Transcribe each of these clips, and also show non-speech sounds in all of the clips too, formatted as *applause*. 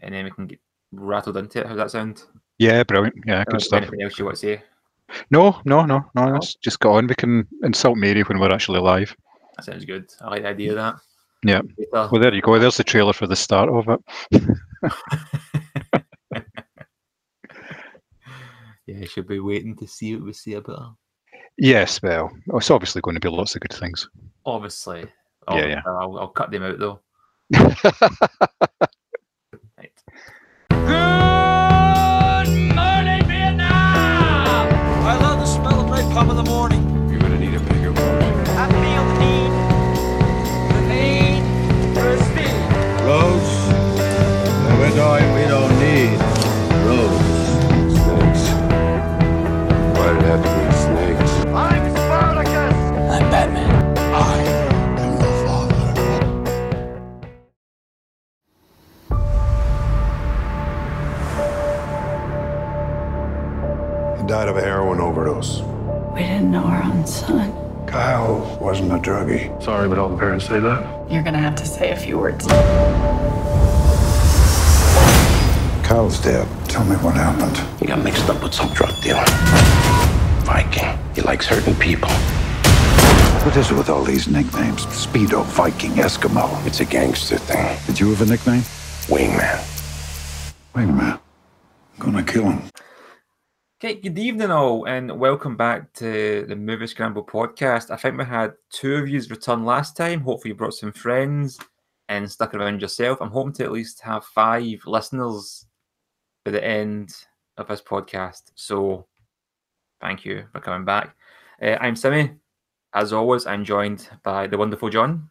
and then we can get rattled into it. How's that sound? Yeah, brilliant. Yeah, good stuff. Anything else you want to say? No, no, no, no. Let's just go on. We can insult Mary when we're actually live. That sounds good. I like the idea of that. Yeah. Well, there you go. There's the trailer for the start of it. *laughs* yeah, she'll be waiting to see what we see about her. Yes, well, it's obviously going to be lots of good things. Obviously. Yeah, oh, yeah. I'll, I'll cut them out though. *laughs* napalm in the morning. Druggie. Sorry, but all the parents say that. You're gonna have to say a few words. Kyle's dead. Tell me what happened. He got mixed up with some drug dealer. Viking. He likes hurting people. What is it with all these nicknames? Speedo, Viking, Eskimo. It's a gangster thing. Did you have a nickname? Wingman. Wingman. I'm gonna kill him. Okay, good evening all, and welcome back to the Movie Scramble podcast. I think we had two of yous return last time. Hopefully, you brought some friends and stuck around yourself. I'm hoping to at least have five listeners by the end of this podcast. So, thank you for coming back. Uh, I'm Simmy. As always, I'm joined by the wonderful John.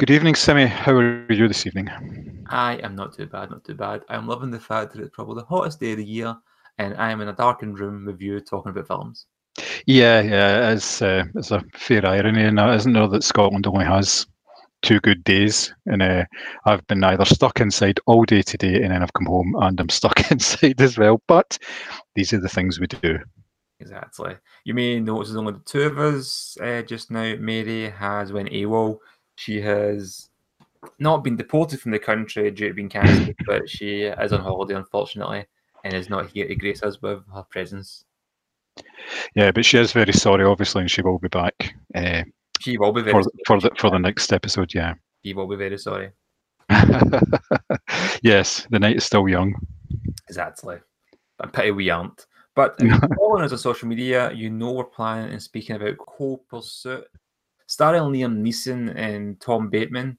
Good evening, Simi. How are you this evening? I am not too bad, not too bad. I'm loving the fact that it's probably the hottest day of the year, and I am in a darkened room with you talking about films. Yeah, yeah. It's uh, it's a fair irony in that, isn't there, that Scotland only has two good days, and uh, I've been either stuck inside all day today, and then I've come home and I'm *laughs* stuck inside as well. But these are the things we do. Exactly. You may notice there's only the two of us uh, just now. Mary has went AWOL. She has not been deported from the country due to being cancelled, but she is on holiday, unfortunately, and is not here to grace us with her presence. Yeah, but she is very sorry, obviously, and she will be back uh, She will be for sorry. for the for the next episode. Yeah. She will be very sorry. *laughs* yes, the night is still young. Exactly. I'm pity we aren't. But if you're *laughs* following us on social media, you know we're planning and speaking about Cold Pursuit, starring Liam Neeson and Tom Bateman.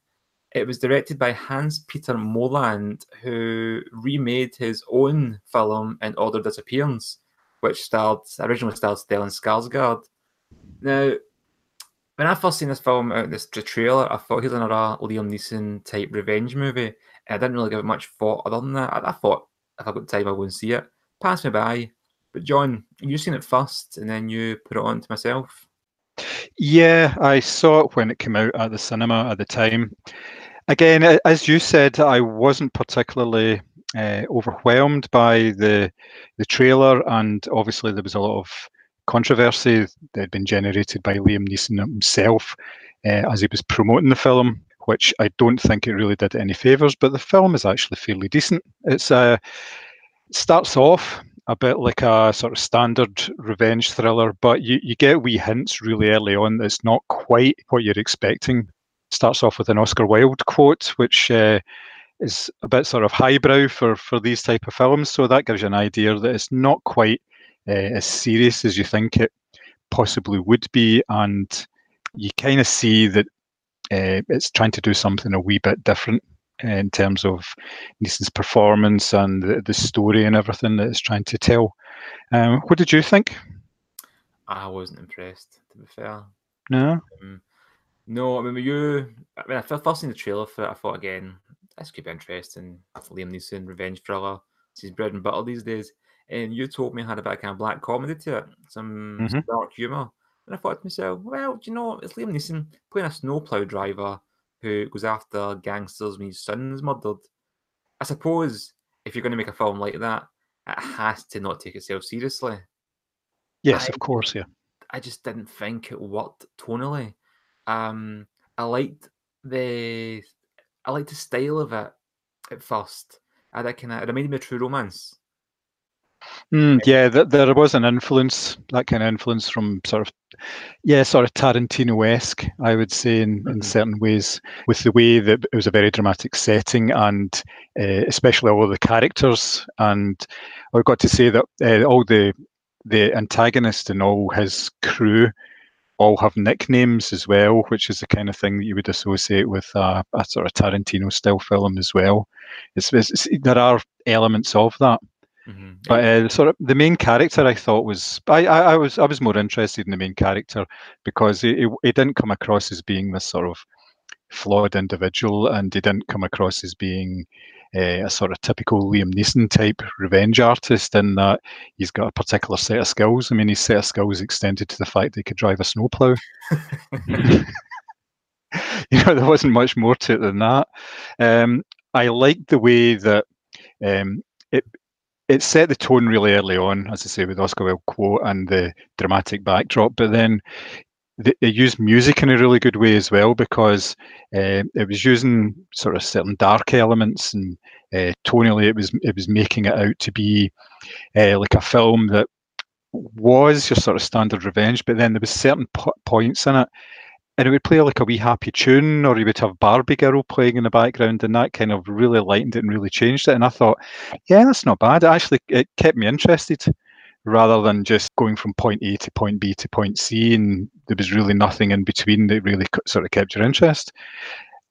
It was directed by Hans Peter Moland, who remade his own film in Order Disappearance, which starred originally starred Stellan Skarsgård. Now, when I first seen this film out this trailer, I thought here's another Liam Neeson type revenge movie. And I didn't really give it much thought other than that. I, I thought if I got time, I would see it. Passed me by. But John, you seen it first, and then you put it on to myself. Yeah, I saw it when it came out at the cinema at the time. Again, as you said, I wasn't particularly uh, overwhelmed by the the trailer, and obviously there was a lot of controversy that had been generated by Liam Neeson himself uh, as he was promoting the film, which I don't think it really did any favors. But the film is actually fairly decent. It's uh, it starts off a bit like a sort of standard revenge thriller, but you, you get wee hints really early on that it's not quite what you're expecting. Starts off with an Oscar Wilde quote, which uh, is a bit sort of highbrow for, for these type of films. So that gives you an idea that it's not quite uh, as serious as you think it possibly would be, and you kind of see that uh, it's trying to do something a wee bit different in terms of Neeson's performance and the, the story and everything that it's trying to tell. Um, what did you think? I wasn't impressed, to be fair. No, Um, no, I mean, were you. I mean, I first seen the trailer for it, I thought again, this could be interesting. Liam Neeson, revenge thriller. It's his bread and butter these days. And you told me it had a bit of kind of black comedy to it, some, some Mhm. dark humour. And I thought to myself, well, do you know, it's Liam Neeson playing a snowplow driver who goes after gangsters when his son is murdered. I suppose if you're going to make a film like that, it has to not take itself seriously. yes, I- of course, yeah. I just didn't think it worked tonally. Um, I liked the I liked the style of it at first. had that kind of it reminded me of True Romance. Mm, yeah, th- there was an influence, that kind of influence from sort of, yeah, sort of Tarantino-esque, I would say, in, in Mhm. certain ways, with the way that it was a very dramatic setting and uh, especially all the characters. And I've got to say that uh, all the the antagonist and all his crew all have nicknames as well, which is the kind of thing that you would associate with a, a sort of Tarantino-style film as well. It's, it's, it's- there are elements of that. Mhm. But uh, sort of the main character, I thought was I, I, I was I was more interested in the main character because he, he he didn't come across as being this sort of flawed individual, and he didn't come across as being uh, a sort of typical Liam Neeson type revenge artist. In that he's got a particular set of skills. I mean, his set of skills extended to the fact that he could drive a snowplow. *laughs* *laughs* you know, there wasn't much more to it than that. Um, I liked the way that um, it it set the tone really early on, as I say, with Oscar Wilde quote and the dramatic backdrop. But then they, it used music in a really good way as well because uh, it was using sort of certain dark elements and uh, tonally it was it was making it out to be uh, like a film that was your sort of standard revenge, but then there was certain po- points in it and it would play like a wee happy tune, or you would have Barbie Girl playing in the background, and that kind of really lightened it and really changed it. And I thought, yeah, that's not bad. It actually, it kept me interested rather than just going from point A to point B to point C, and there was really nothing in between that really sort of kept your interest.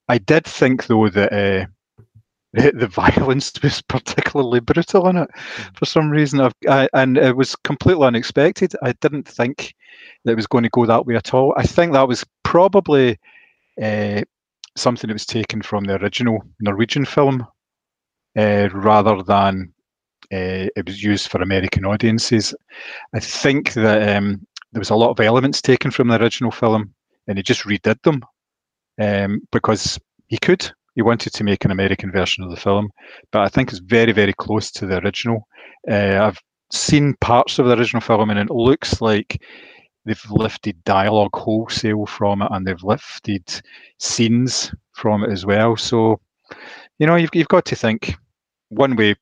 I did think though that uh, the, *laughs* the violence was particularly brutal in it for some reason, I've, I, and it was completely unexpected. I didn't think that it was going to go that way at all. I think that was probably uh, something that was taken from the original Norwegian film uh, rather than uh, it was used for American audiences. I think that um, there was a lot of elements taken from the original film and he just redid them um, because he could. He wanted to make an American version of the film, but I think it's very, very close to the original. Uh, I've seen parts of the original film and it looks like they've lifted dialogue wholesale from it and they've lifted scenes from it as well. So, you know, you've, you've got to think one way,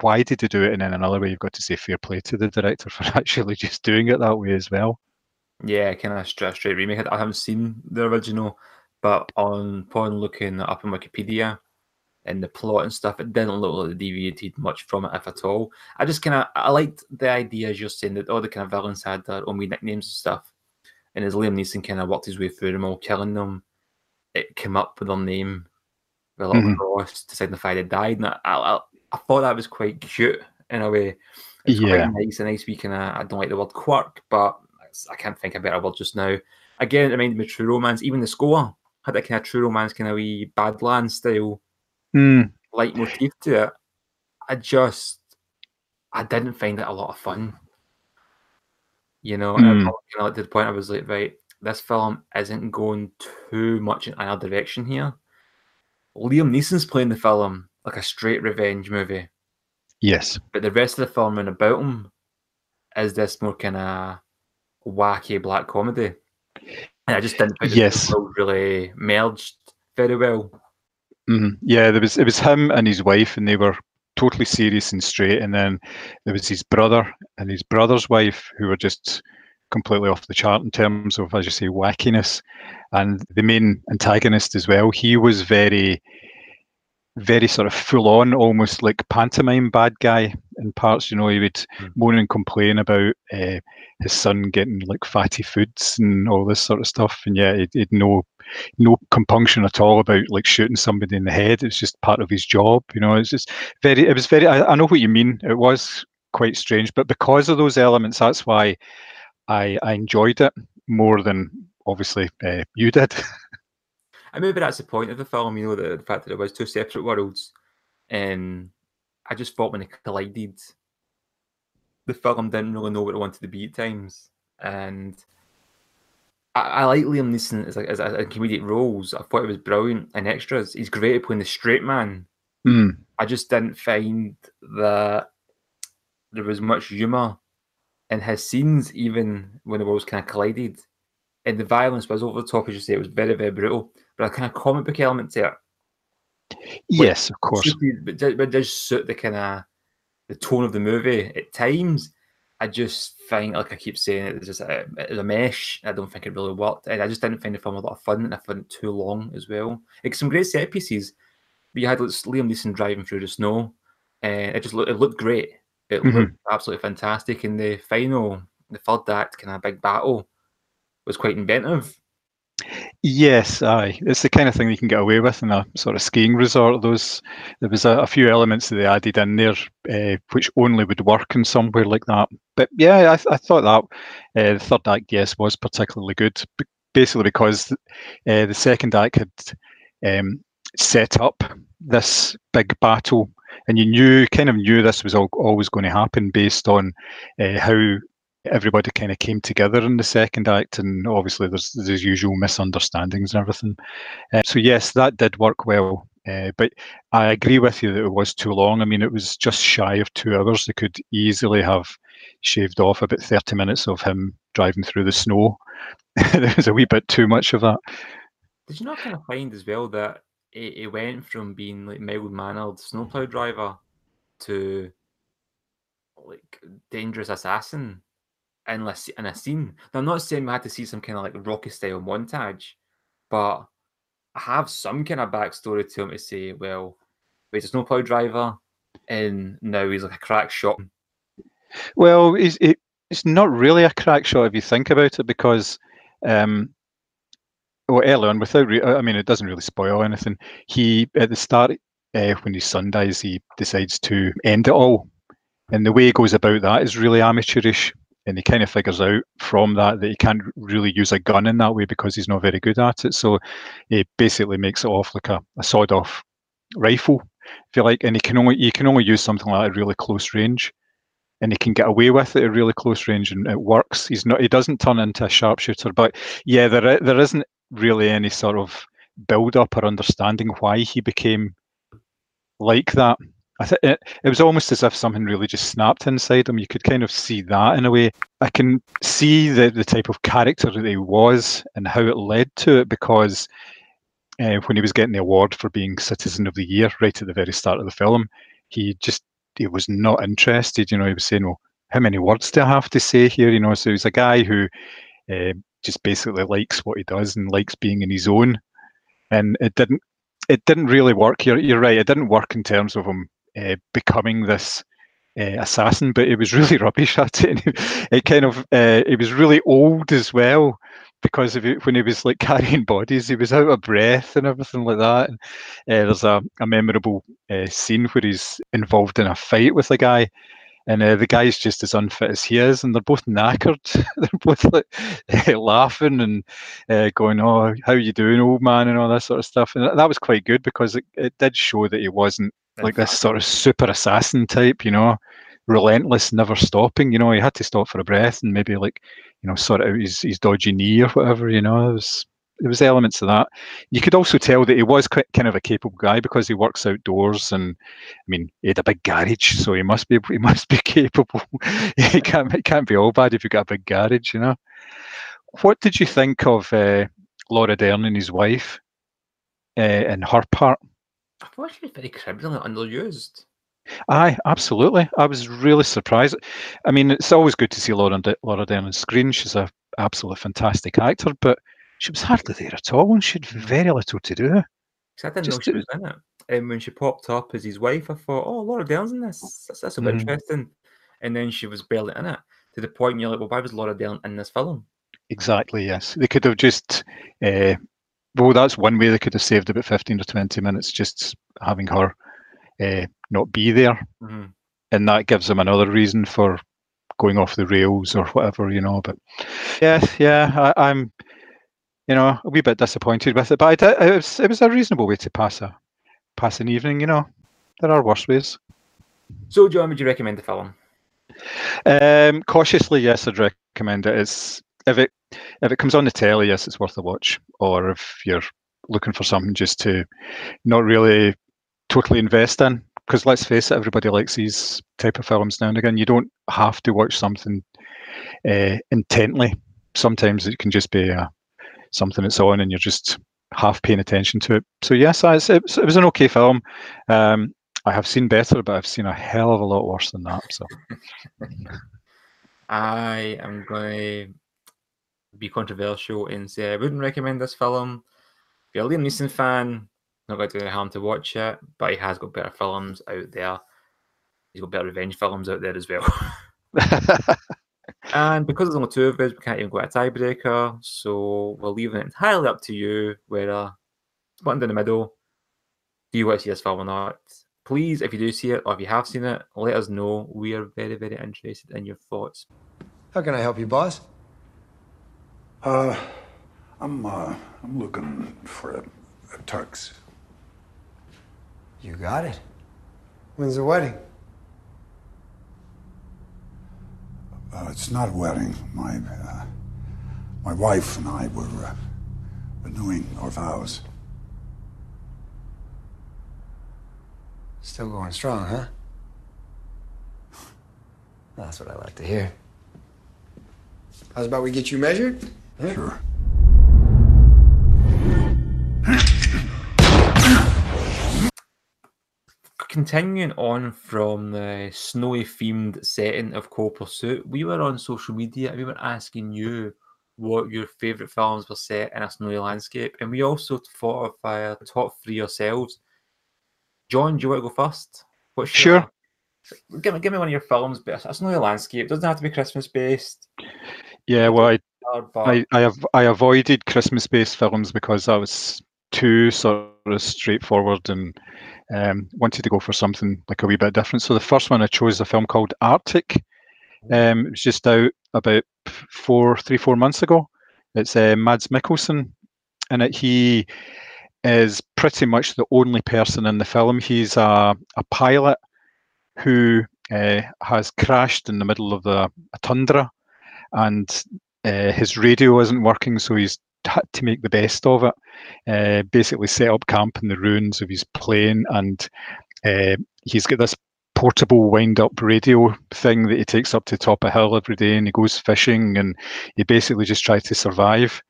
why did they do it? And then another way, you've got to say fair play to the director *laughs* for actually just doing it that way as well. Yeah, kind of straight, straight remake. I haven't seen the original, but on upon looking up on Wikipedia and the plot and stuff, it didn't look like they deviated much from it, if at all. I just kind of I liked the idea, as you're saying, that all the kind of villains had their own wee nicknames and stuff. And as Liam Neeson kind of worked his way through them all, killing them, it came up with their name with a little Mhm. cross to signify they died. And I, I, I thought that was quite cute in a way. It's Yeah. quite nice, a nice wee kind of. I don't like the word quirk, but I can't think of a better word just now. Again, it reminded me of True Romance. Even the score had that kind of True Romance kind of wee Badlands style Mm, leitmotif to it. I just, I didn't find it a lot of fun. You know, and I Mm. kind of to the point I was like, right, this film isn't going too much in another direction here. Liam Neeson's playing the film like a straight revenge movie, yes. but the rest of the film and about him is this more kind of wacky black comedy. And I just didn't think Yes. really merged very well. hmm Yeah, there was it was him and his wife, and they were totally serious and straight. And then there was his brother and his brother's wife, who were just completely off the chart in terms of, as you say, wackiness. And the main antagonist as well, he was very, very sort of full on, almost like pantomime bad guy in parts. You know, he would Mm. moan and complain about uh, his son getting like fatty foods and all this sort of stuff. And yeah, he'd, he'd no no compunction at all about like shooting somebody in the head. It's just part of his job. You know, it's just very. It was very. I, I know what you mean. It was quite strange, but because of those elements, that's why I I enjoyed it more than obviously uh, you did. *laughs* And maybe that's the point of the film, you know, the, the fact that it was two separate worlds. And I just thought when it collided, the film didn't really know what it wanted to be at times. And I, I like Liam Neeson as, a, as, comedic roles. I thought it was brilliant in extras. He's great at playing the straight man. Mm, I just didn't find that there was much humour in his scenes, even when the worlds kind of collided. And the violence was over the top, as you say, it was very, very brutal. But a kind of comic book element to it Yes, of course. but ju- but does suit the kind of the tone of the movie at times. I just think, like I keep saying, it was just a, it was a mesh. I don't think it really worked. And I just didn't find the film a lot of fun, and I found it too long as well. Like some great set pieces, but you had like, Liam Neeson driving through the snow, and it just looked, it looked great. It Mhm. looked absolutely fantastic. And the final, the third act, kind of big battle, was quite inventive. Yes, aye. It's the kind of thing you can get away with in a sort of skiing resort. Those there was a, a few elements that they added in there, uh, which only would work in somewhere like that. But yeah, I, I thought that uh, the third act, yes, was particularly good. Basically, because uh, the second act had um, set up this big battle, and you knew, kind of knew this was all, always going to happen based on how everybody kind of came together in the second act, and obviously there's there's usual misunderstandings and everything. Uh, so yes, that did work well. Uh, but I agree with you that it was too long. I mean, it was just shy of two hours. They could easily have shaved off about 30 minutes of him driving through the snow. *laughs* there was a wee bit too much of that. Did you not kind of find as well that it, it went from being like mild mannered snowplow driver to like dangerous assassin in a, in a scene? Now, I'm not saying we had to see some kind of like Rocky style montage, but I have some kind of backstory to him to say, well, he's a snowplow driver, and now he's like a crack shot. Well, it's, it, it's not really a crack shot if you think about it, because, um, well, early on, without, re- I mean, it doesn't really spoil anything. He at the start, uh, when his son dies, he decides to end it all, and the way he goes about that is really amateurish. And he kind of figures out from that that he can't really use a gun in that way because he's not very good at it. So he basically makes it off like a, a sawed-off rifle, if you like, and he can only you can only use something like at really close range and he can get away with it at really close range and it works. He's not he doesn't turn into a sharpshooter, but yeah, there there isn't really any sort of build up or understanding why he became like that. I think it, it was almost as if something really just snapped inside him. You could kind of see that in a way. I can see the the type of character that he was and how it led to it because uh, when he was getting the award for being Citizen of the Year right at the very start of the film, he just he was not interested. You know, he was saying, "Well, how many words do I have to say here?" You know, so he's a guy who uh, just basically likes what he does and likes being in his own. And it didn't it didn't really work. You're you're right. It didn't work in terms of him uh, becoming this. Uh, assassin, but it was really *laughs* rubbish at it. It kind of, uh, it was really old as well because of it, when he was like *laughs* carrying bodies, he was out of breath and everything like that. And uh, there's a, a memorable uh, scene where he's involved in a fight with a guy, and uh, the guy's just as unfit as he is, and they're both knackered. *laughs* they're both like laughing and going, "Oh, how you doing, old man?" and all that sort of stuff. And that was quite good because it, it did show that he wasn't like this sort of super assassin type, you know, relentless, never stopping. You know, he had to stop for a breath and maybe like, you know, sort out his, his dodgy knee or whatever. You know, there was there was elements of that. You could also tell that he was quite kind of a capable guy because he works outdoors, and I mean, he had a big garage, so he must be *laughs* he must be capable. *laughs* it can't it can't be all bad if you've got a big garage, you know. What did you think of uh, Laura Dern and his wife uh, and her part? I thought she was very criminally underused. Aye, absolutely. I was really surprised. I mean, it's always good to see Laura, D- Laura Dern on screen. She's a absolutely fantastic actor, but she was hardly there at all, and she had very little to do. I didn't Just know she was in it. And when she popped up as his wife, I thought, oh, Laura Dern's in this. That's, that's a bit Mhm. interesting. And then she was barely in it to the point you're like, well, why was Laura Dern in this film? Exactly, yes. They could have just, uh, well, that's one way they could have saved about 15 or 20 minutes just having her uh, not be there. Mhm. And that gives them another reason for going off the rails or whatever, you know. But yeah, yeah, I, I'm, you know, a wee bit disappointed with it. But I it, was, it was a reasonable way to pass a pass an evening, you know. There are worse ways. So, John, would you recommend the film? Um, cautiously, yes, I'd recommend it. It's if it if it comes on the telly, yes, it's worth a watch. Or if you're looking for something just to not really totally invest in, because let's face it, everybody likes these type of films now and again. You don't have to watch something uh, intently. Sometimes it can just be uh, something that's on, and you're just half paying attention to it. So yes, I, it, it was an okay film. Um, I have seen better, but I've seen a hell of a lot worse than that. So *laughs* I am going be controversial and say I wouldn't recommend this film. If you're a Liam Neeson fan, not going to do any harm to watch it, but he has got better films out there. He's got better revenge films out there as well. *laughs* and because there's only two of us, we can't even go a tiebreaker. So we're leaving it entirely up to you whether split in the middle. Do you want to see this film or not? Please, if you do see it or if you have seen it, let us know. We are very, very interested in your thoughts. How can I help you, boss? Uh, I'm uh, I'm looking for a, a tux. You got it. When's the wedding? Uh, it's not a wedding. My uh, my wife and I were uh, renewing our vows. Still going strong, huh? That's what I like to hear. How's about we get you measured? Huh? Sure. Continuing on from the snowy themed setting of Cold Pursuit, we were on social media and we were asking you what your favourite films were set in a snowy landscape, and we also thought of our top three ourselves. John, do you want to go first? What's Sure. Your, give me, give me one of your films, but a snowy landscape doesn't have to be Christmas based. yeah, well, I But I, I have I avoided Christmas-based films because I was too sort of straightforward and um, wanted to go for something like a wee bit different. So the first one I chose is a film called Arctic. Um, it was just out about four, three, four months ago. It's uh, Mads Mikkelsen, and it, he is pretty much the only person in the film. He's a, a pilot who uh, has crashed in the middle of the, a tundra, and uh, his radio isn't working, so he's had to make the best of it. Uh, basically, set up camp in the ruins of his plane, and uh, he's got this portable wind-up radio thing that he takes up to the top of a hill every day, and he goes fishing, and he basically just tries to survive.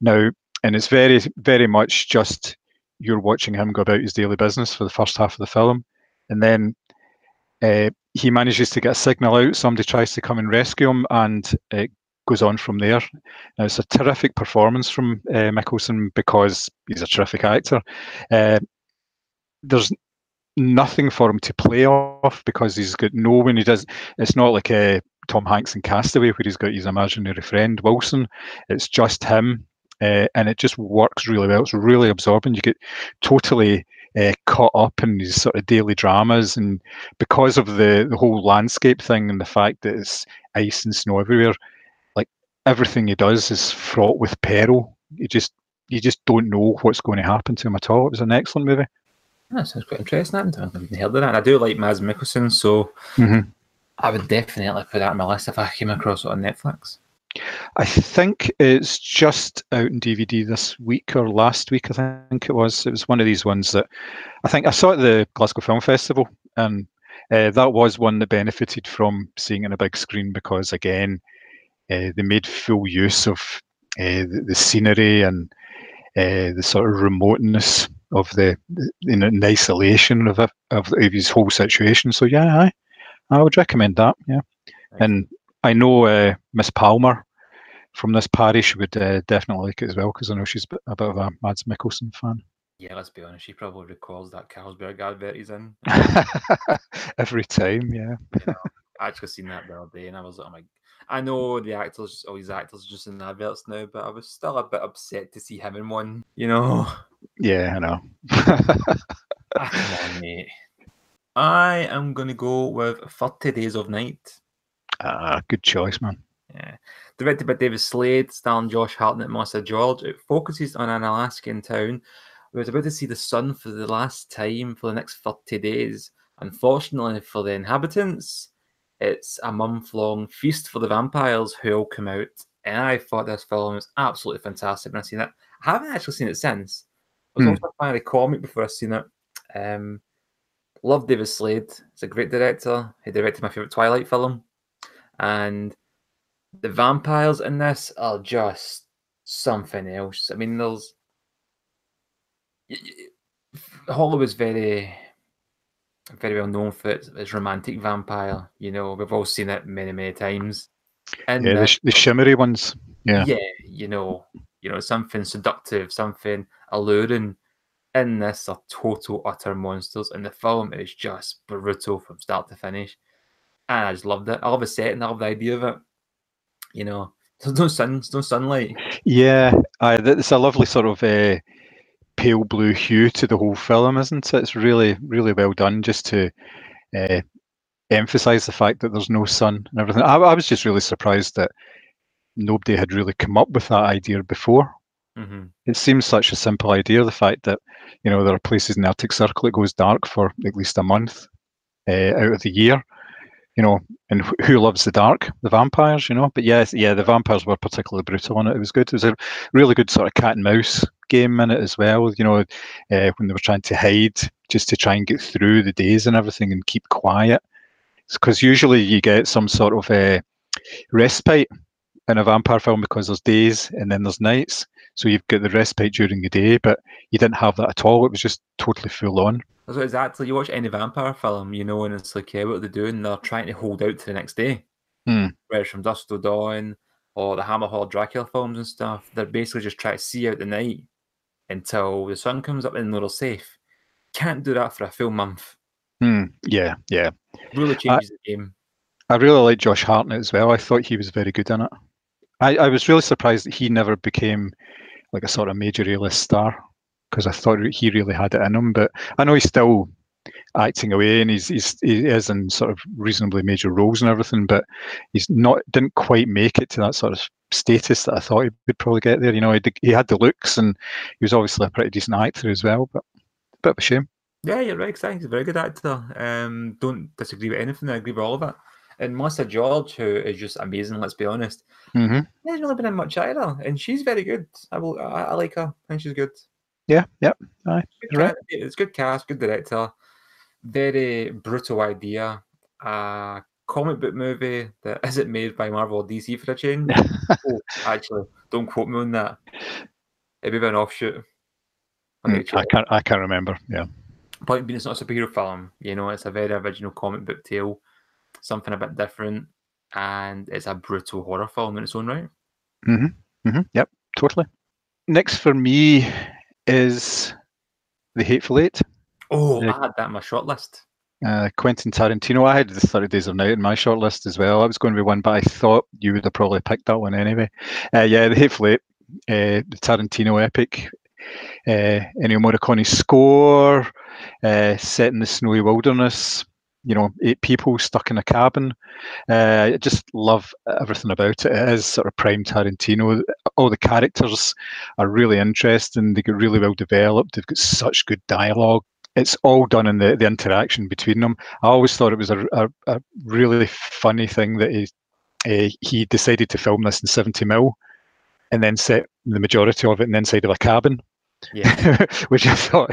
Now, and it's very, very much just you're watching him go about his daily business for the first half of the film, and then uh, he manages to get a signal out. Somebody tries to come and rescue him, and it goes on from there. Now, it's a terrific performance from uh, Mikkelsen because he's a terrific actor. Uh, there's nothing for him to play off because he's got no one he does. It's not like uh, Tom Hanks in Castaway where he's got his imaginary friend Wilson. It's just him. Uh, and it just works really well. It's really absorbing. You get totally uh, caught up in these sort of daily dramas, and because of the the whole landscape thing and the fact that it's ice and snow everywhere, everything he does is fraught with peril. You just you just don't know what's going to happen to him at all. It was an excellent movie. that sounds quite interesting. I haven't heard of that. And I do like Mads Mikkelsen, so Mhm. I would definitely put that on my list if I came across it on Netflix. I think it's just out in DVD this week or last week. I think it was. It was one of these ones that I think I saw at the Glasgow Film Festival, and uh, that was one that benefited from seeing it on a big screen because, again, they made full use of uh, the, the scenery and uh, the sort of remoteness of the, the in, in isolation of, of of his whole situation. So yeah, I I would recommend that. Yeah, and I know uh, Miss Palmer from this parish would uh, definitely like it as well because I know she's a bit of a Mads Mikkelsen fan. Yeah, let's be honest. She probably recalls that Carlsberg advert he's in. *laughs* Every time, yeah. I actually seen that the other day, and I was like, "Oh my!" I know the actors, all these actors, are just in adverts now, but I was still a bit upset to see him in one. You know, Yeah, I know. *laughs* Ah, come on, mate. I am gonna go with Thirty Days of Night. Ah, good choice, man. Yeah. Directed by David Slade, starring Josh Hartnett and Melissa George, it focuses on an Alaskan town where it's about to see the sun for the last time for the next 30 days. Unfortunately for the inhabitants, it's a month long feast for the vampires who all come out. And I thought this film was absolutely fantastic when I seen it. I haven't actually seen it since. I was Hmm. also a of the comic before I seen it. Um, love David Slade. He's a great director. He directed my favorite Twilight film. And the vampires in this are just something else. I mean, there's Hollywood's very, very well known for its, its romantic vampire. You know, we've all seen it many, many times. And yeah, the, sh- the shimmery ones. Yeah, yeah, you know, you know, something seductive, something alluring. In this, are total utter monsters, and the film is just brutal from start to finish. And I just loved it. I love the setting, I love the idea of it. You know, there's no sun, there's no sunlight. Yeah, I, it's a lovely sort of uh, pale blue hue to the whole film, isn't it? It's really, really well done just to uh, emphasize the fact that there's no sun and everything. I, I, was just really surprised that nobody had really come up with that idea before. Mm-hmm. It seems such a simple idea. The fact that you know there are places in the Arctic Circle that goes dark for at least a month uh, out of the year, you know, and who loves the dark? The vampires, you know. But yes, yeah, the vampires were particularly brutal on it. It was good. It was a really good sort of cat and mouse game in it as well. You know, uh, when they were trying to hide, just to try and get through the days and everything and keep quiet. Because usually you get some sort of a uh, respite in a vampire film because there's days and then there's nights. So you've got the respite during the day, but you didn't have that at all. It was just totally full on. That's what exactly. You watch any vampire film, you know, and it's like, yeah, what are they're doing, they're trying to hold out to the next day. Hmm. Whereas from Dusk Till Dawn or the Hammer Horror Dracula films and stuff, they're basically just trying to see out the night until the sun comes up and they're safe. Can't do that for a full month. Hmm. Yeah, yeah. Really changes I, the game. I really like Josh Hartnett as well. I thought he was very good in it. I, I was really surprised that he never became like a sort of major A-list star because I thought he really had it in him. But I know he's still acting away and he's, he's he is in sort of reasonably major roles and everything, but he's not didn't quite make it to that sort of status that I thought he would probably get there. You know, he, he had the looks and he was obviously a pretty decent actor as well, but a bit of a shame. Yeah, you're right. He's a very good actor. Um, don't disagree with anything. I agree with all of it. And Melissa George, who is just amazing, let's be honest, mm-hmm. hasn't really been in much either, and she's very good. I will, I, I like her, and she's good. Yeah, yep. Aye, right. It's good cast, good director, very brutal idea. A comic book movie that isn't made by Marvel or DC for a change. *laughs* oh, actually, don't quote me on that. It'd be an offshoot. Mm, I can't. I can't remember. Yeah. Point being, it's not a superhero film. You know, it's a very original comic book tale, something a bit different, and it's a brutal horror film in its own right. Mm-hmm. Mm-hmm. Yep. Totally. Next for me is The Hateful Eight. Oh, uh, I had that in my shortlist. Uh, Quentin Tarantino. I had the 30 Days of Night in my shortlist as well. I was going to be one, but I thought you would have probably picked that one anyway. Uh, yeah, The Hateful Eight, uh, the Tarantino epic. Uh, Ennio Morricone score, uh, set in the snowy wilderness you know, eight people stuck in a cabin. Uh, I just love everything about it. It is sort of prime Tarantino. All the characters are really interesting. They get really well developed. They've got such good dialogue. It's all done in the, the interaction between them. I always thought it was a, a, a really funny thing that he uh, he decided to film this in 70 mil and then set the majority of it in the inside of a cabin. Yeah. *laughs* which I thought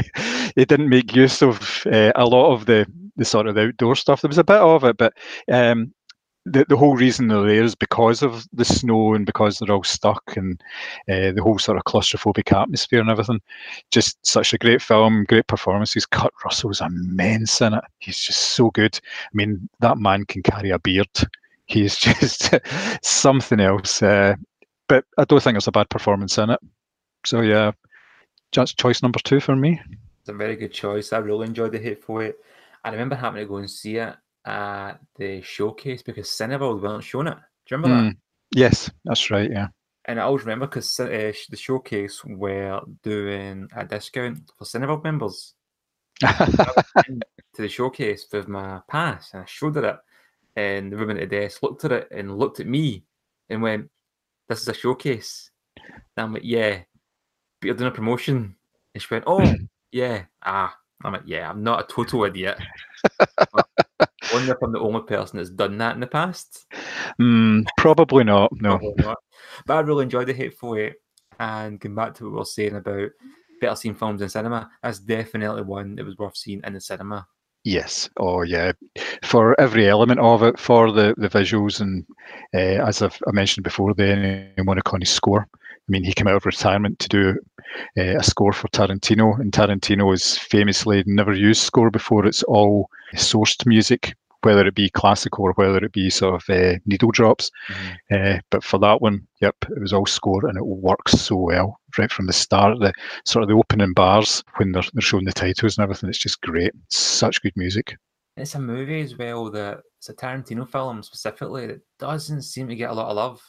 he didn't make use of uh, a lot of the the sort of outdoor stuff. There was a bit of it, but um, the the whole reason they're there is because of the snow and because they're all stuck and uh, the whole sort of claustrophobic atmosphere and everything. Just such a great film, great performances. Kurt Russell's immense in it. He's just so good. I mean, that man can carry a beard. He's *laughs* just something else. Uh, but I don't think it's a bad performance in it. So yeah, that's choice number two for me. It's a very good choice. I really enjoyed the Hateful Eight. I remember having to go and see it at the showcase because Cineworld weren't showing it. Do you remember mm. that? Yes, that's right. Yeah. And I always remember because uh, the showcase were doing a discount for Cineworld members. *laughs* to the showcase with my pass and I showed her it. And the woman at the desk looked at it and looked at me and went, This is a showcase. And I'm like, Yeah, but you're doing a promotion. And she went, Oh, *laughs* yeah, ah, I'm like, yeah, I'm not a total idiot. *laughs* wonder if I'm the only person that's done that in the past. Mm, probably not. No. Probably not. But I really enjoyed the Hateful Eight. And going back to what we were saying about better seen films in cinema, that's definitely one that was worth seeing in the cinema. Yes. Oh, yeah. For every element of it, for the, the visuals, and uh, as I've, I mentioned before, the Ennio score. I mean, he came out of retirement to do uh, a score for Tarantino, and Tarantino has famously never used score before. It's all sourced music, whether it be classical or whether it be sort of uh, needle drops. Mhm. Uh, but for that one, yep, it was all score, and it works so well right from the start. The sort of the opening bars when they're, they're showing the titles and everything. It's just great. Such good music. It's a movie as well that it's a Tarantino film specifically that doesn't seem to get a lot of love.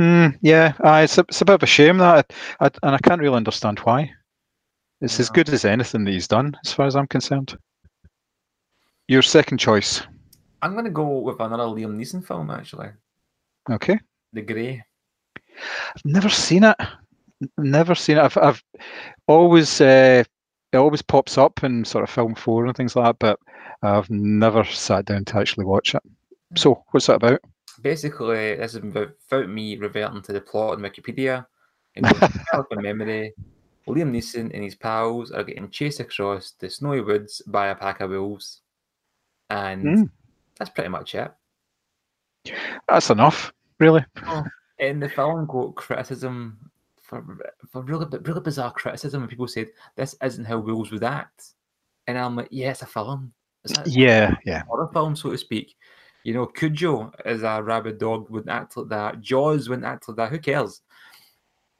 Mm, yeah, uh, it's, a, it's a bit of a shame that, I, and I can't really understand why. It's as good as anything that he's done, as far as I'm concerned. Your second choice, I'm going to go with another Liam Neeson film actually, okay? The Grey. I've never seen it. Never seen it. I've, I've always, uh, it always pops up in sort of film four and things like that, but I've never sat down to actually watch it. So, what's that about? Basically, this is about, without me reverting to the plot on Wikipedia. And *laughs* going from memory, Liam Neeson and his pals are getting chased across the snowy woods by a pack of wolves, and Mm. that's pretty much it. That's enough, really. in the film got criticism for for really really bizarre criticism and people said this isn't how wolves would act and i'm like yeah it's a film it's Yeah, yeah. horror film so to speak you know cujo as a rabid dog wouldn't act like that. Jaws wouldn't act like that. Who cares?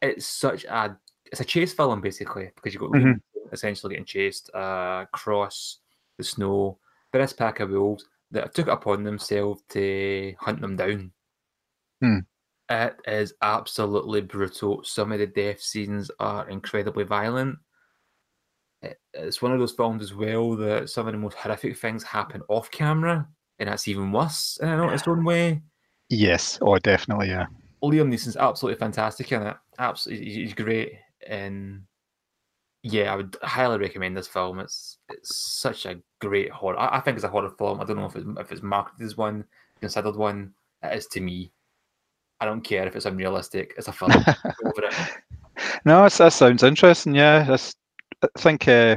It's such a it's a chase film basically because you've got Liam essentially getting chased uh, across the snow. By this pack of wolves that took it upon themselves to hunt them down. Hmm. it is absolutely brutal. Some of the death scenes are incredibly violent. It's one of those films as well that some of the most horrific things happen off camera, and that's even worse in its own way. Yes. Oh, definitely. Yeah. Liam Neeson's absolutely fantastic in it. Absolutely, he's great, and yeah, I would highly recommend this film. It's it's such a great horror. I, I think it's a horror film. I don't know if it's if it's marketed as one, considered one. It is to me. I don't care if it's unrealistic. It's a film. *laughs* It. No, it's, that sounds interesting. Yeah, that's, I think. Uh,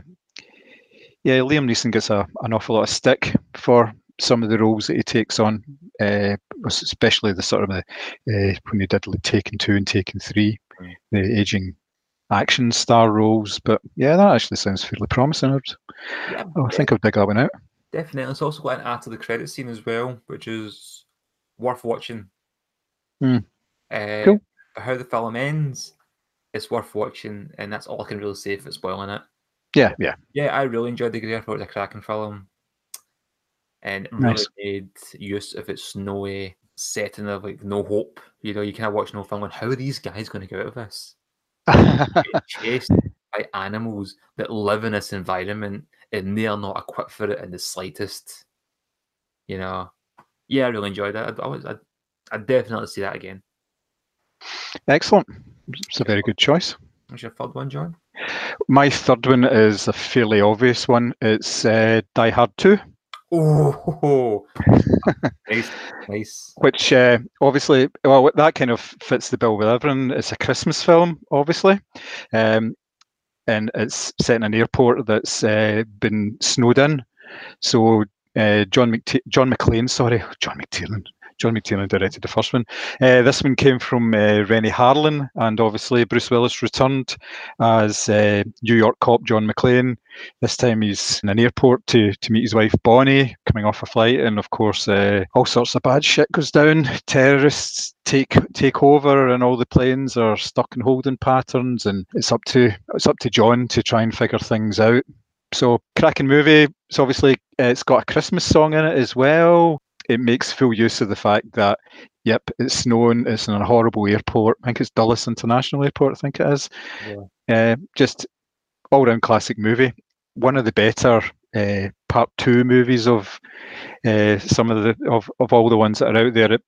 yeah, Liam Neeson gets a, an awful lot of stick for some of the roles that he takes on, uh, especially the sort of the uh, when he did like Taken Two and Taken Three, Mm. the aging action star roles. But yeah, that actually sounds fairly promising. I'd, Yeah, oh, I think I'll dig that one out. definitely. It's also got an after the credit scene as well, which is worth watching. Hmm. Uh, Cool. How the film ends, it's worth watching, and that's all I can really say if it's spoiling it. Yeah, yeah. Yeah, I really enjoyed the thought it was a cracking film, and really Nice. made use of its snowy setting of like no hope. You know, you kind of watch no film going, how are these guys going to get out of this? *laughs* Chased by animals that live in this environment, and they are not equipped for it in the slightest. You know, yeah, I really enjoyed that. I, I was, I, I definitely see that again. Excellent. It's a very good choice. What's your third one, John? My third one is a fairly obvious one. It's uh, Die Hard 2. Oh, *laughs* nice, nice. which uh, obviously, well, that kind of fits the bill with everyone. It's a Christmas film, obviously, um, and it's set in an airport that's uh, been snowed in. So uh, John McT- John McClane, sorry, *laughs* John McTiernan. John McTiernan directed the first one. Uh, this one came from uh, Renny Harlin, and obviously Bruce Willis returned as uh, New York cop John McClane. This time he's in an airport to, to meet his wife Bonnie, coming off a flight, and of course uh, all sorts of bad shit goes down. Terrorists take take over, and all the planes are stuck in holding patterns, and it's up to it's up to John to try and figure things out. So cracking movie. It's obviously uh, it's got a Christmas song in it as well. It makes full use of the fact that yep, it's snowing. It's in a horrible airport. I think it's Dulles International Airport. I think it is. Uh, just all round classic movie. One of the better uh, part two movies of uh, some of the of, of all the ones that are out there. It,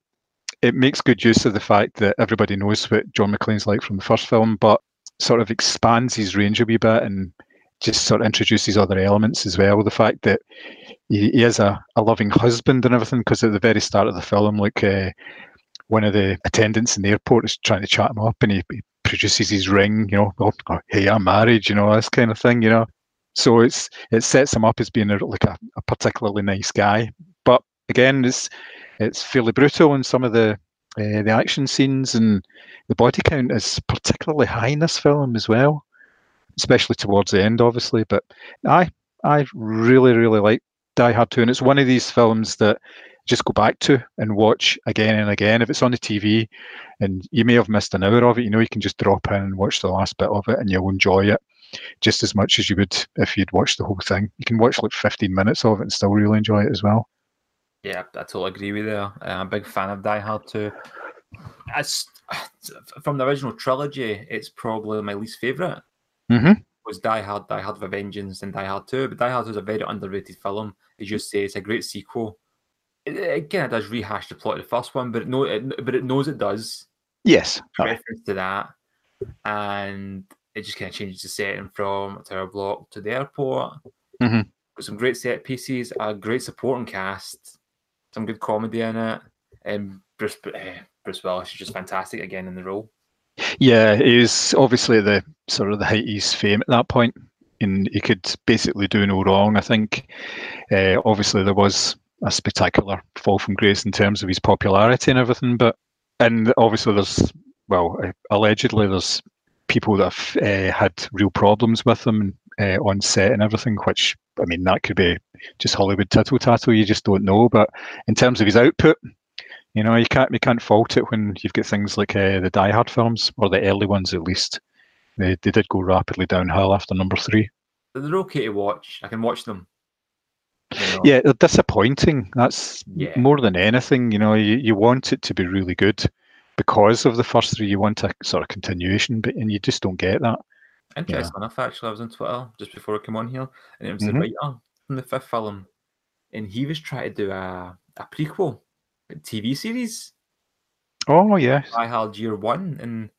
it makes good use of the fact that everybody knows what John McClane's like from the first film, but sort of expands his range a wee bit and just sort of introduces other elements as well. The fact that he, he is a, a loving husband and everything, because at the very start of the film, like uh, one of the attendants in the airport is trying to chat him up and he, he produces his ring, you know, oh, oh, hey, I'm married, you know, this kind of thing, you know. So it's it sets him up as being a, like a, a particularly nice guy. But again, it's it's fairly brutal in some of the Uh, the action scenes and the body count is particularly high in this film as well, especially towards the end, obviously. But I I really really like Die Hard 2, and it's one of these films that just go back to and watch again and again. If it's on the TV and you may have missed an hour of it, you know, you can just drop in and watch the last bit of it and you'll enjoy it just as much as you would if you'd watched the whole thing. You can watch like 15 minutes of it and still really enjoy it as well. Yeah, I totally agree with you. There. Uh, I'm a big fan of Die Hard 2. As, *sighs* from the original trilogy, it's probably my least favorite Mm-hmm. was Die Hard, Die Hard with a Vengeance, and Die Hard 2. But Die Hard was a very underrated film. As you say, it's a great sequel. It, it kind of does rehash the plot of the first one, but it, know, it, but it knows it does. Yes. Reference to that. And it just kind of changes the setting from a tower block to the airport. Mhm. Got some great set pieces, a great supporting cast, some good comedy in it. And Bruce, uh, Bruce Willis is just fantastic again in the role. Yeah, he was obviously the sort of the height of his fame at that point, and he could basically do no wrong. I think, uh, obviously, there was a spectacular fall from grace in terms of his popularity and everything, but and obviously there's well, uh, allegedly there's people that have uh, had real problems with him uh, on set and everything, which I mean that could be just Hollywood tittle tattle. You just don't know. But in terms of his output, you know, you can't you can't fault it when you've got things like uh, the Die Hard films or the early ones at least. They they did go rapidly downhill after number three. They're okay to watch. I can watch them. you know. Yeah, they're disappointing. That's Yeah. more than anything. You know, you, you want it to be really good because of the first three. You want a sort of continuation, but and you just don't get that. Interesting enough, actually, I was on Twitter just before I came on here, and it was Mhm. the writer from the fifth film, and he was trying to do a, a prequel TV series, Oh yes, Die Hard Year One, and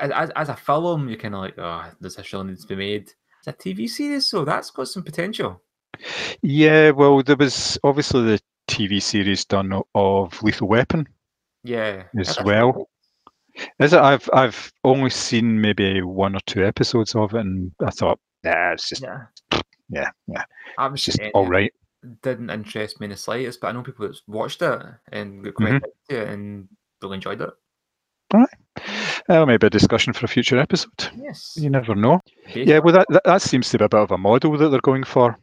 as, as a film, you're kind of like, oh, this still needs to be made. It's a TV series, so that's got some potential. yeah. Well, there was obviously the TV series done of Lethal Weapon Yeah, as well. Is it? I've I've only seen maybe one or two episodes of it, and I thought, nah, it's just Yeah, yeah, yeah, I it's was just all right. Didn't interest me in the slightest, but I know people that's watched it and got quite Mhm. into it and really enjoyed it. Well, maybe a discussion for a future episode. Yes. You never know. based Yeah, well, that, that that seems to be a bit of a model that they're going for.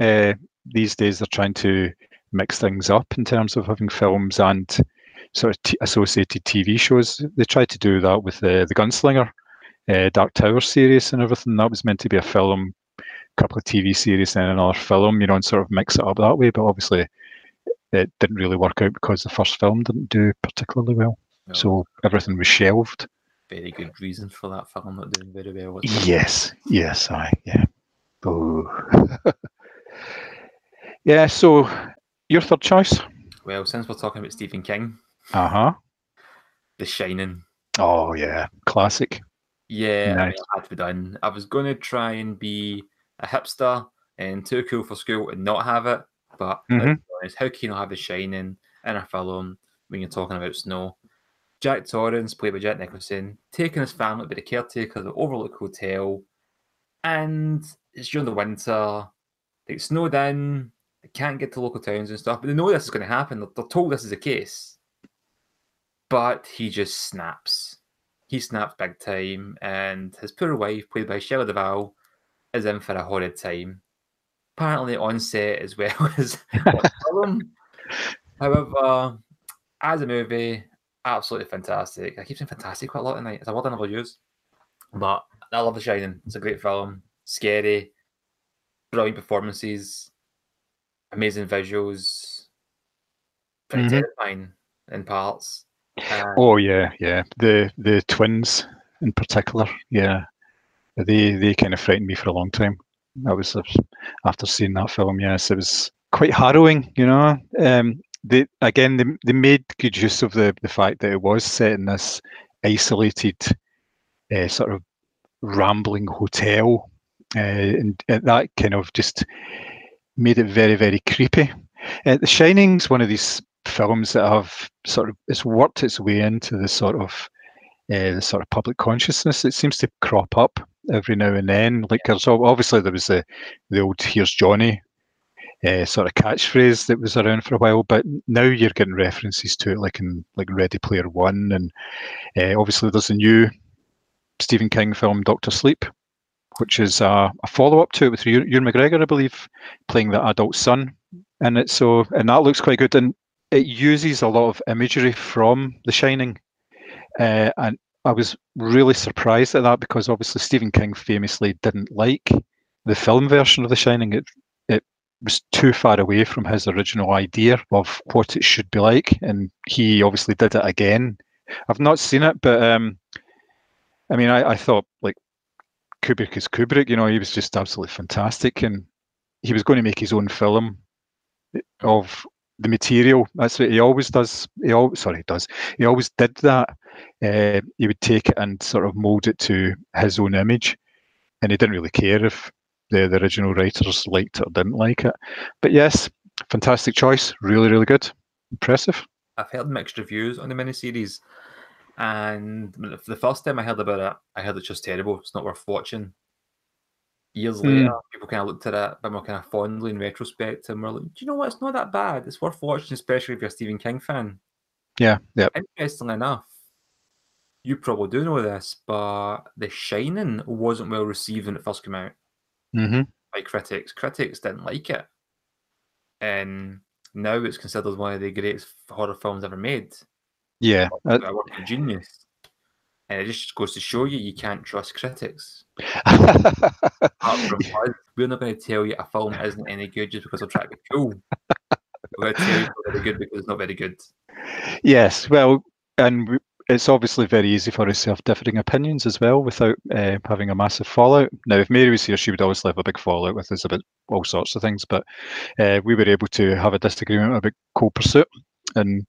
Uh, these days, they're trying to mix things up in terms of having films and sort of t- associated TV shows. They tried to do that with the the Gunslinger, uh, Dark Tower series, and everything. That was meant to be a film, couple of TV series, and another film. You know, and sort of mix it up that way. But obviously, it didn't really work out because the first film didn't do particularly well. well, So everything was shelved. very good reason for that film not doing very well. Yes, yes, I yeah. Oh. *laughs* yeah, so your third choice? Well, since we're talking about Stephen King, Uh huh. The Shining. Oh yeah, classic. Yeah, I Nice. it had to be done. I was going to try and be a hipster and too cool for school and not have it, but Mhm. honest, how can you not have The Shining in a film when you're talking about snow? Jack Torrance, played by Jack Nicholson, taking his family to the caretaker of the Overlook Hotel, and it's during the winter. They snowed in, they can't get to local towns and stuff, but they know this is going to happen. They're, they're told this is the case. But he just snaps. He snaps big time, and his poor wife, played by Shelley Duvall, is in for a horrid time. Apparently on set as well *laughs* as *laughs* film. However, as a movie, absolutely fantastic. I keep saying fantastic quite a lot tonight. It's a word I never use. But I love The Shining. It's a great film. Scary, brilliant performances, amazing visuals, pretty Mhm. terrifying in parts. Uh, Oh yeah, yeah. The the twins in particular, yeah. They they kind of frightened me for a long time. That was after seeing that film. Yes, it was quite harrowing. You know, um, they again they, they made good use of the the fact that it was set in this isolated, uh, sort of rambling hotel, uh, and, and that kind of just made it very very creepy. Uh, the Shining's one of these films that have sort of it's worked its way into the sort of uh, the sort of public consciousness. It seems to crop up every now and then. Like there's obviously there was the the old "Here's Johnny" uh, sort of catchphrase that was around for a while. But now you're getting references to it, like in like Ready Player One, and uh, obviously there's a new Stephen King film, Doctor Sleep, which is a, a follow up to it with Ewan McGregor, I believe, playing the adult son in it. So and that looks quite good, and it uses a lot of imagery from The Shining, uh, and I was really surprised at that because obviously Stephen King famously didn't like the film version of The Shining. It it was too far away from his original idea of what it should be like, and he obviously did it again. I've not seen it, but um, I mean, I, I thought like Kubrick is Kubrick. You know, he was just absolutely fantastic, and he was going to make his own film of the material. That's what he always does. He always sorry, he does. He always did that. Uh, he would take it and sort of mold it to his own image, and he didn't really care if the, the original writers liked it or didn't like it. But yes, fantastic choice. Really, really good. Impressive. I've heard mixed reviews on the miniseries, and the first time I heard about it, I heard it's just terrible. It's not worth watching. Years Mm. later, people kind of looked at it a bit more kind of fondly in retrospect, and were like, "Do you know what? It's not that bad. It's worth watching, especially if you're a Stephen King fan." Yeah, yeah. Interestingly enough, you probably do know this, but The Shining wasn't well received when it first came out hmm by critics. Critics didn't like it, and now it's considered one of the greatest horror films ever made. Yeah. Uh, a genius. And it just goes to show you you can't trust critics. Apart from *laughs* us, we're not going to tell you a film isn't any good just because we're trying to be cool. We're going to tell you it's not very good because it's not very good. yes. Well, and it's obviously very easy for us to have differing opinions as well without uh, having a massive fallout. Now, if Mary was here, she would always have a big fallout with us about all sorts of things, but uh, we were able to have a disagreement about Cold Pursuit. And,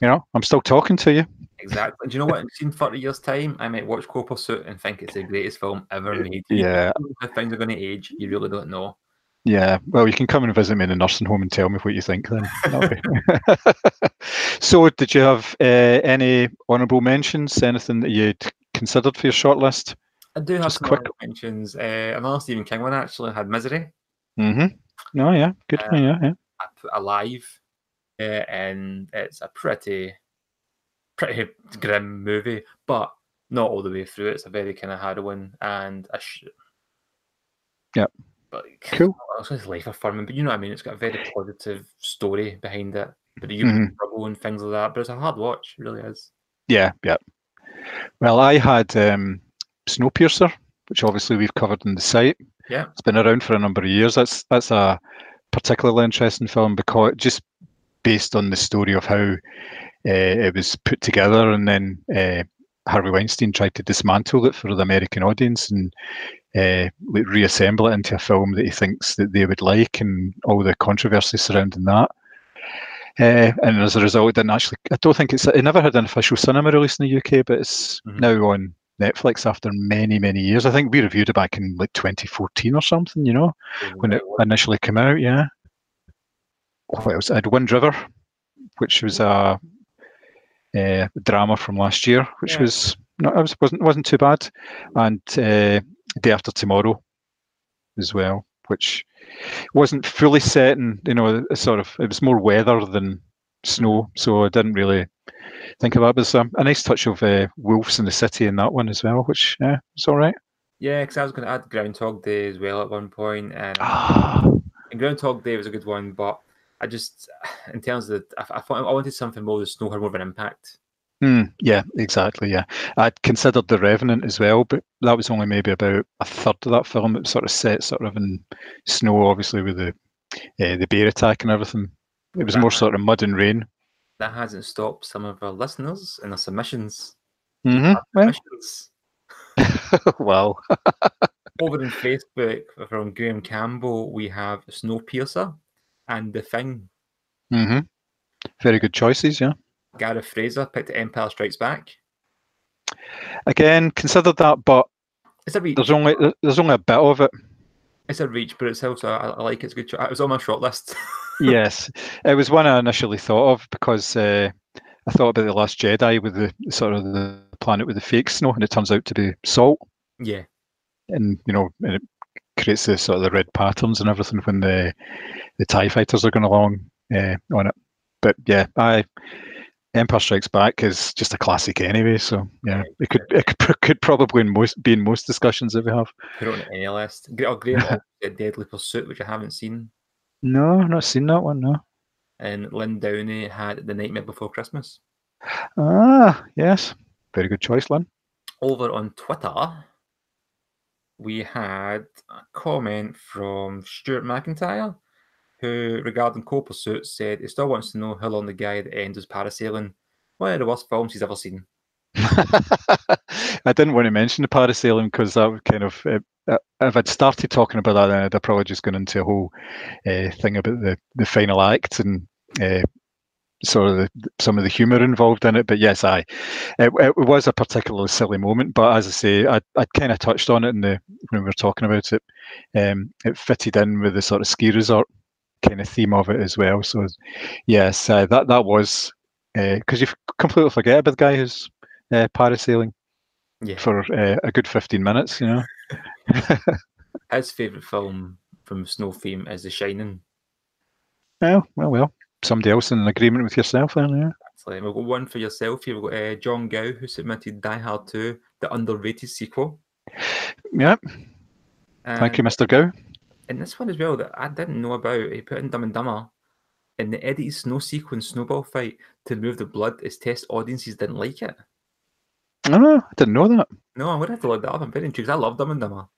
you know, I'm still talking to you. Exactly. Do you know what? In 30 years' time, I might watch Cold Pursuit and think it's the greatest film ever made. Yeah. *laughs* How things are going to age, you really don't know. Yeah, well, you can come and visit me in the nursing home and tell me what you think then. *laughs* So, did you have uh, any honourable mentions? Anything that you'd considered for your shortlist? I do have Just some quick- mentions. Uh, another Stephen King one actually had Misery. Mm-hmm. Oh, yeah, good. Uh, yeah, yeah. Alive, uh, and it's a pretty, pretty grim movie, but not all the way through. It's a very kind of harrowing and a sh- Yep. But Cool. Also, it's life affirming, but you know what I mean. It's got a very positive story behind it, but the human Mhm. struggle and things like that. But it's a hard watch, it really is. Yeah, yeah. Well, I had um, Snowpiercer, which obviously we've covered in the site. Yeah. It's been around for a number of years. That's that's a particularly interesting film because just based on the story of how it was put together, and then uh, Harvey Weinstein tried to dismantle it for the American audience and uh, reassemble it into a film that he thinks that they would like, and all the controversy surrounding that. Uh, and as a result, it didn't actually. I don't think it's. It never had an official cinema release in the UK, but it's Mhm. now on Netflix after many, many years. I think we reviewed it back in like 2014 or something. You know, when it initially came out. Yeah. What else? I had Wind River, which was a, uh drama from last year, which Yeah. was not. It was, wasn't wasn't too bad, and uh, Day After Tomorrow, as well, which wasn't fully set in. You know, a sort of. It was more weather than snow, so I didn't really think of that. But it's a, a nice touch of uh, wolves in the city in that one as well, which yeah, it's all right. Yeah, because I was going to add Groundhog Day as well at one point, and Ah, And Groundhog Day was a good one, but I just, *sighs* in terms of, the, I, I thought I wanted something more that snow had more of an impact. Hmm, yeah, exactly. Yeah, I'd considered The Revenant as well, but that was only maybe about a third of that film. It was sort of set sort of in snow, obviously with the uh, the bear attack and everything. It was more sort of mud and rain. That hasn't stopped some of our listeners and their submissions. hmm *laughs* Well, Submissions. *laughs* well, Over in Facebook from Graham Campbell, we have Snowpiercer and The Thing. Mm-hmm. very good choices. Yeah. Gareth Fraser picked Empire Strikes Back. Again, considered that, but It's a reach. there's only there's only a bit of it. It's a reach, but it's also I, I like it's a good. It was on my short list. *laughs* yes, it was one I initially thought of because uh, I thought about the Last Jedi with the sort of the planet with the fake snow, and it turns out to be salt. yeah, and you know, and it creates the sort of the red patterns and everything when the the Tie fighters are going along uh, on it. But yeah, I Empire Strikes Back is just a classic anyway. So yeah, it could it could, could probably in most be in most discussions that we have. Put on any list. Great, oh, great *laughs* Deadly Pursuit, which I haven't seen. No, not seen that one. No. And Lynn Downey had The Nightmare Before Christmas. Ah, yes, very good choice, Lynn. Over on Twitter, we had a comment from Stuart McIntyre, who, regarding Cold Pursuit, said he still wants to know how long the guy at the end was parasailing. One of the worst films he's ever seen. *laughs* I didn't want to mention the parasailing because that would kind of, uh, if I'd started talking about that, I'd probably just gone into a whole uh, thing about the, the final act and uh, sort of the, some of the humour involved in it. But yes, I it, it, was a particularly silly moment. But as I say, I I kind of touched on it in the when we were talking about it. Um, it fitted in with the sort of ski resort kind of theme of it as well. So yes, uh, that that was because uh, you completely forget about the guy who's uh, parasailing yeah. for uh, a good fifteen minutes. You know, *laughs* his favourite film from Snow Theme is The Shining. Oh well, well somebody else in an agreement with yourself then, yeah. Excellent. We've got one for yourself here. We've got uh, John Gow, who submitted Die Hard 2, the underrated sequel. Yeah. Thank you, Mr. Gow. And this one as well that I didn't know about, he put in Dumb and Dumber. In the edited snow sequence snowball fight to remove the blood, his test audiences didn't like it. Oh, I didn't know that. No, I'm going to have to look that up. I'm very intrigued. I love Dumb and Dumber.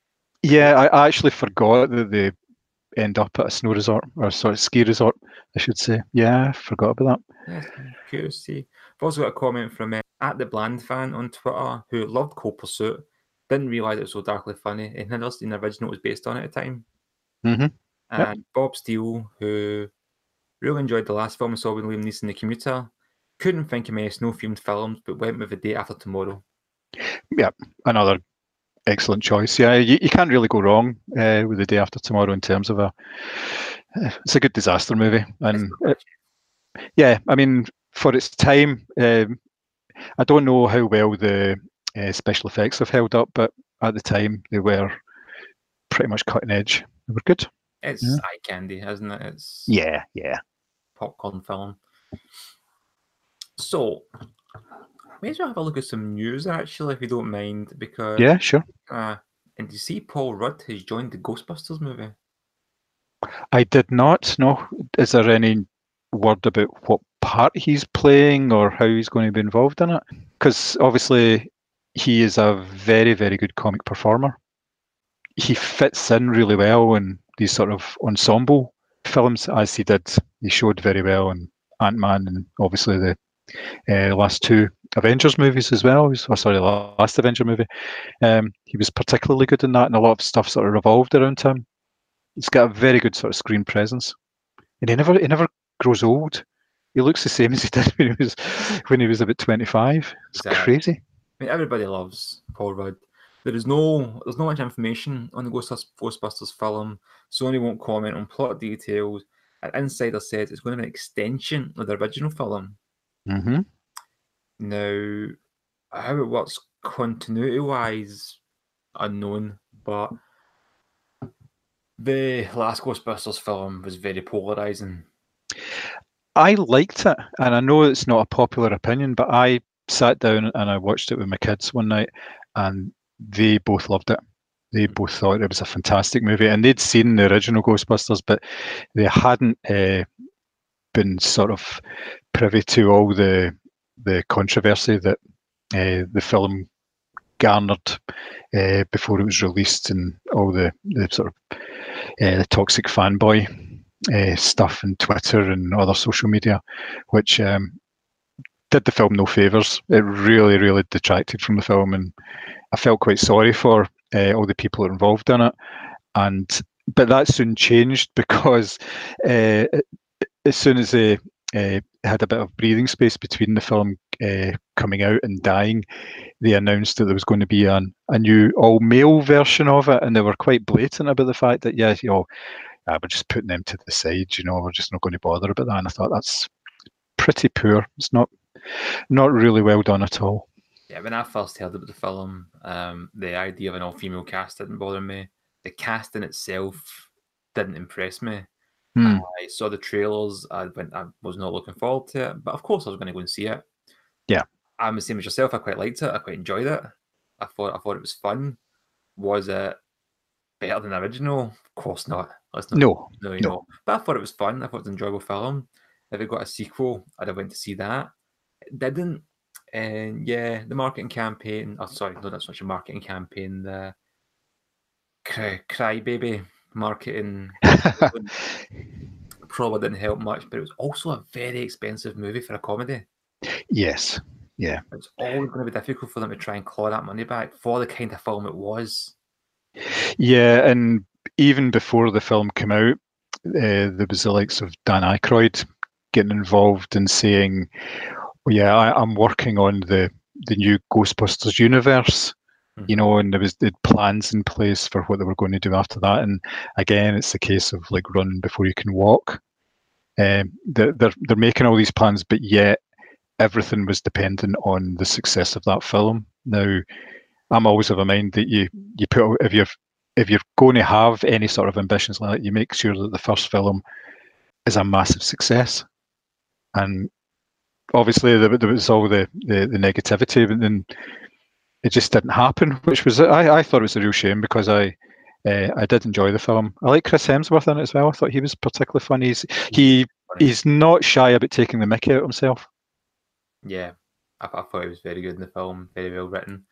Yeah, I, I actually forgot that they end up at a snow resort or sort of ski resort, I should say. Yeah, I forgot about that. Yeah, curious to see. I've also got a comment from uh, at the Bland fan on Twitter who loved Cold Pursuit, didn't realise it was so darkly funny, and had seen the original was based on at the time. Mm-hmm. And yep. Bob Steele, who really enjoyed the last film I saw with Liam Neeson, The Commuter, couldn't think of many snow themed films, but went with The Day After Tomorrow. Yep, another excellent choice. Yeah, you, you can't really go wrong uh, with the day after tomorrow in terms of a. It's a good disaster movie, and it, yeah, I mean for its time, um, I don't know how well the uh, special effects have held up, but at the time they were pretty much cutting edge. They were good. It's yeah. eye candy, isn't it? It's yeah, yeah, popcorn film. So may as well have a look at some news actually, if you don't mind, because yeah, sure. Uh, and you see, Paul Rudd has joined the Ghostbusters movie. I did not know. Is there any word about what part he's playing or how he's going to be involved in it? Because obviously, he is a very, very good comic performer. He fits in really well in these sort of ensemble films, as he did. He showed very well in Ant Man and obviously the uh, last two Avengers movies as well. Was, oh, sorry, the last Avenger movie. Um, he was particularly good in that, and a lot of stuff sort of revolved around him. He's got a very good sort of screen presence, and he never he never grows old. He looks the same *laughs* as he did when he was when he was about twenty five. It's exactly. crazy. I mean, everybody loves Paul Rudd. There is no there's no much information on the Ghostbusters film. Sony won't comment on plot details. An insider says it's going to be an extension of the original film. Mm-hmm. Now, how it works continuity wise, unknown, but the last Ghostbusters film was very polarizing. I liked it, and I know it's not a popular opinion, but I sat down and I watched it with my kids one night, and they both loved it. They both thought it was a fantastic movie, and they'd seen the original Ghostbusters, but they hadn't uh, been sort of privy to all the the controversy that uh, the film garnered uh, before it was released and all the, the sort of uh, the toxic fanboy stuff and Twitter and other social media, which um, did the film no favors. It really, really detracted from the film, and I felt quite sorry for all the people involved in it. And but that soon changed *laughs* because as soon as they uh, had a bit of breathing space between the film uh, coming out and dying, they announced that there was going to be an, a new all male version of it, and they were quite blatant about the fact that yeah, you know, uh, we're just putting them to the side. You know, we're just not going to bother about that. And I thought that's pretty poor. It's not not really well done at all. Yeah, when I first heard about the film, um, the idea of an all-female cast didn't bother me. the cast in itself didn't impress me. Hmm. I saw the trailers. I went. I was not looking forward to it, but of course I was going to go and see it. Yeah. I'm the same as yourself. I quite liked it. I quite enjoyed it. I thought. I thought it was fun. Was it better than the original? Of course not. Let's not. No, No, you no. know. But I thought it was fun. I thought it was an enjoyable film. If it got a sequel, I'd have went to see that. It didn't. And yeah, the marketing campaign. Oh, sorry, no, that's not a marketing campaign. The cry, crybaby marketing *laughs* probably didn't help much. But it was also a very expensive movie for a comedy. yes, yeah, It's always going to be difficult for them to try and claw that money back for the kind of film it was. yeah. And even before the film came out, uh, there was the likes of Dan Aykroyd getting involved and saying, well, "Yeah, I, I'm working on the the new Ghostbusters universe." You know, and there was the plans in place for what they were going to do after that. And again, it's the case of like run before you can walk. Um, they're, they're they're making all these plans, but yet everything was dependent on the success of that film. Now, I'm always of a mind that you you put if you're if you're going to have any sort of ambitions like that, you make sure that the first film is a massive success. And obviously, there, there was all the, the the negativity, but then it just didn't happen, which was I, I thought it was a real shame because I uh, I did enjoy the film. I like Chris Hemsworth in it as well. I thought he was particularly funny. He's, he he's not shy about taking the mickey out himself. Yeah, I, I thought it was very good in the film, very well written.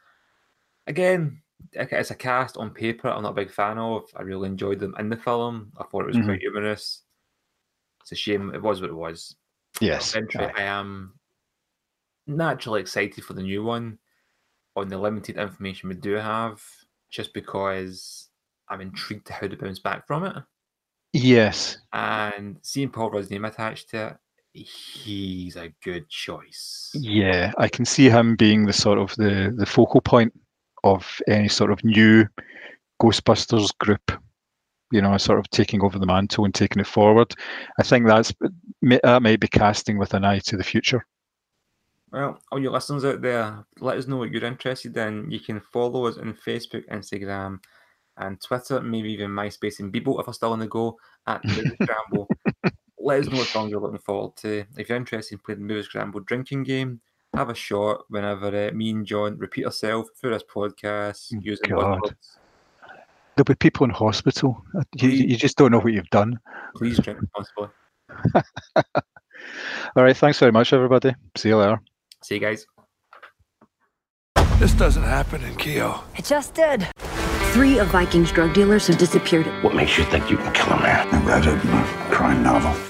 Again, it's a cast on paper I'm not a big fan of. I really enjoyed them in the film. I thought it was Mhm. quite humorous. It's a shame it was what it was. Yes, I am naturally excited for the new one on the limited information we do have, just because I'm intrigued to how to bounce back from it. Yes, And seeing Paul Rudd's name attached to it, he's a good choice. Yeah, I can see him being the sort of the the focal point of any sort of new Ghostbusters group. You know, sort of taking over the mantle and taking it forward. I think that's may- that might be casting with an eye to the future. Well, all your listeners out there, let us know what you're interested in. You can follow us on Facebook, Instagram, and Twitter, maybe even MySpace and Bebo if we're still on the go at Movie Scramble. *laughs* let us know what songs you're looking forward to. If you're interested in playing the Movie Scramble drinking game, have a shot whenever uh, me and John repeat ourselves through this podcast using God. There'll be people in hospital. Uh, You, you just don't know what you've done. Please drink responsibly. *laughs* All right, thanks very much, everybody. See you later. See you guys. This doesn't happen in Kehoe. It just did. Three of Viking's drug dealers have disappeared. What makes you think you can kill a man? I read it in a crime novel.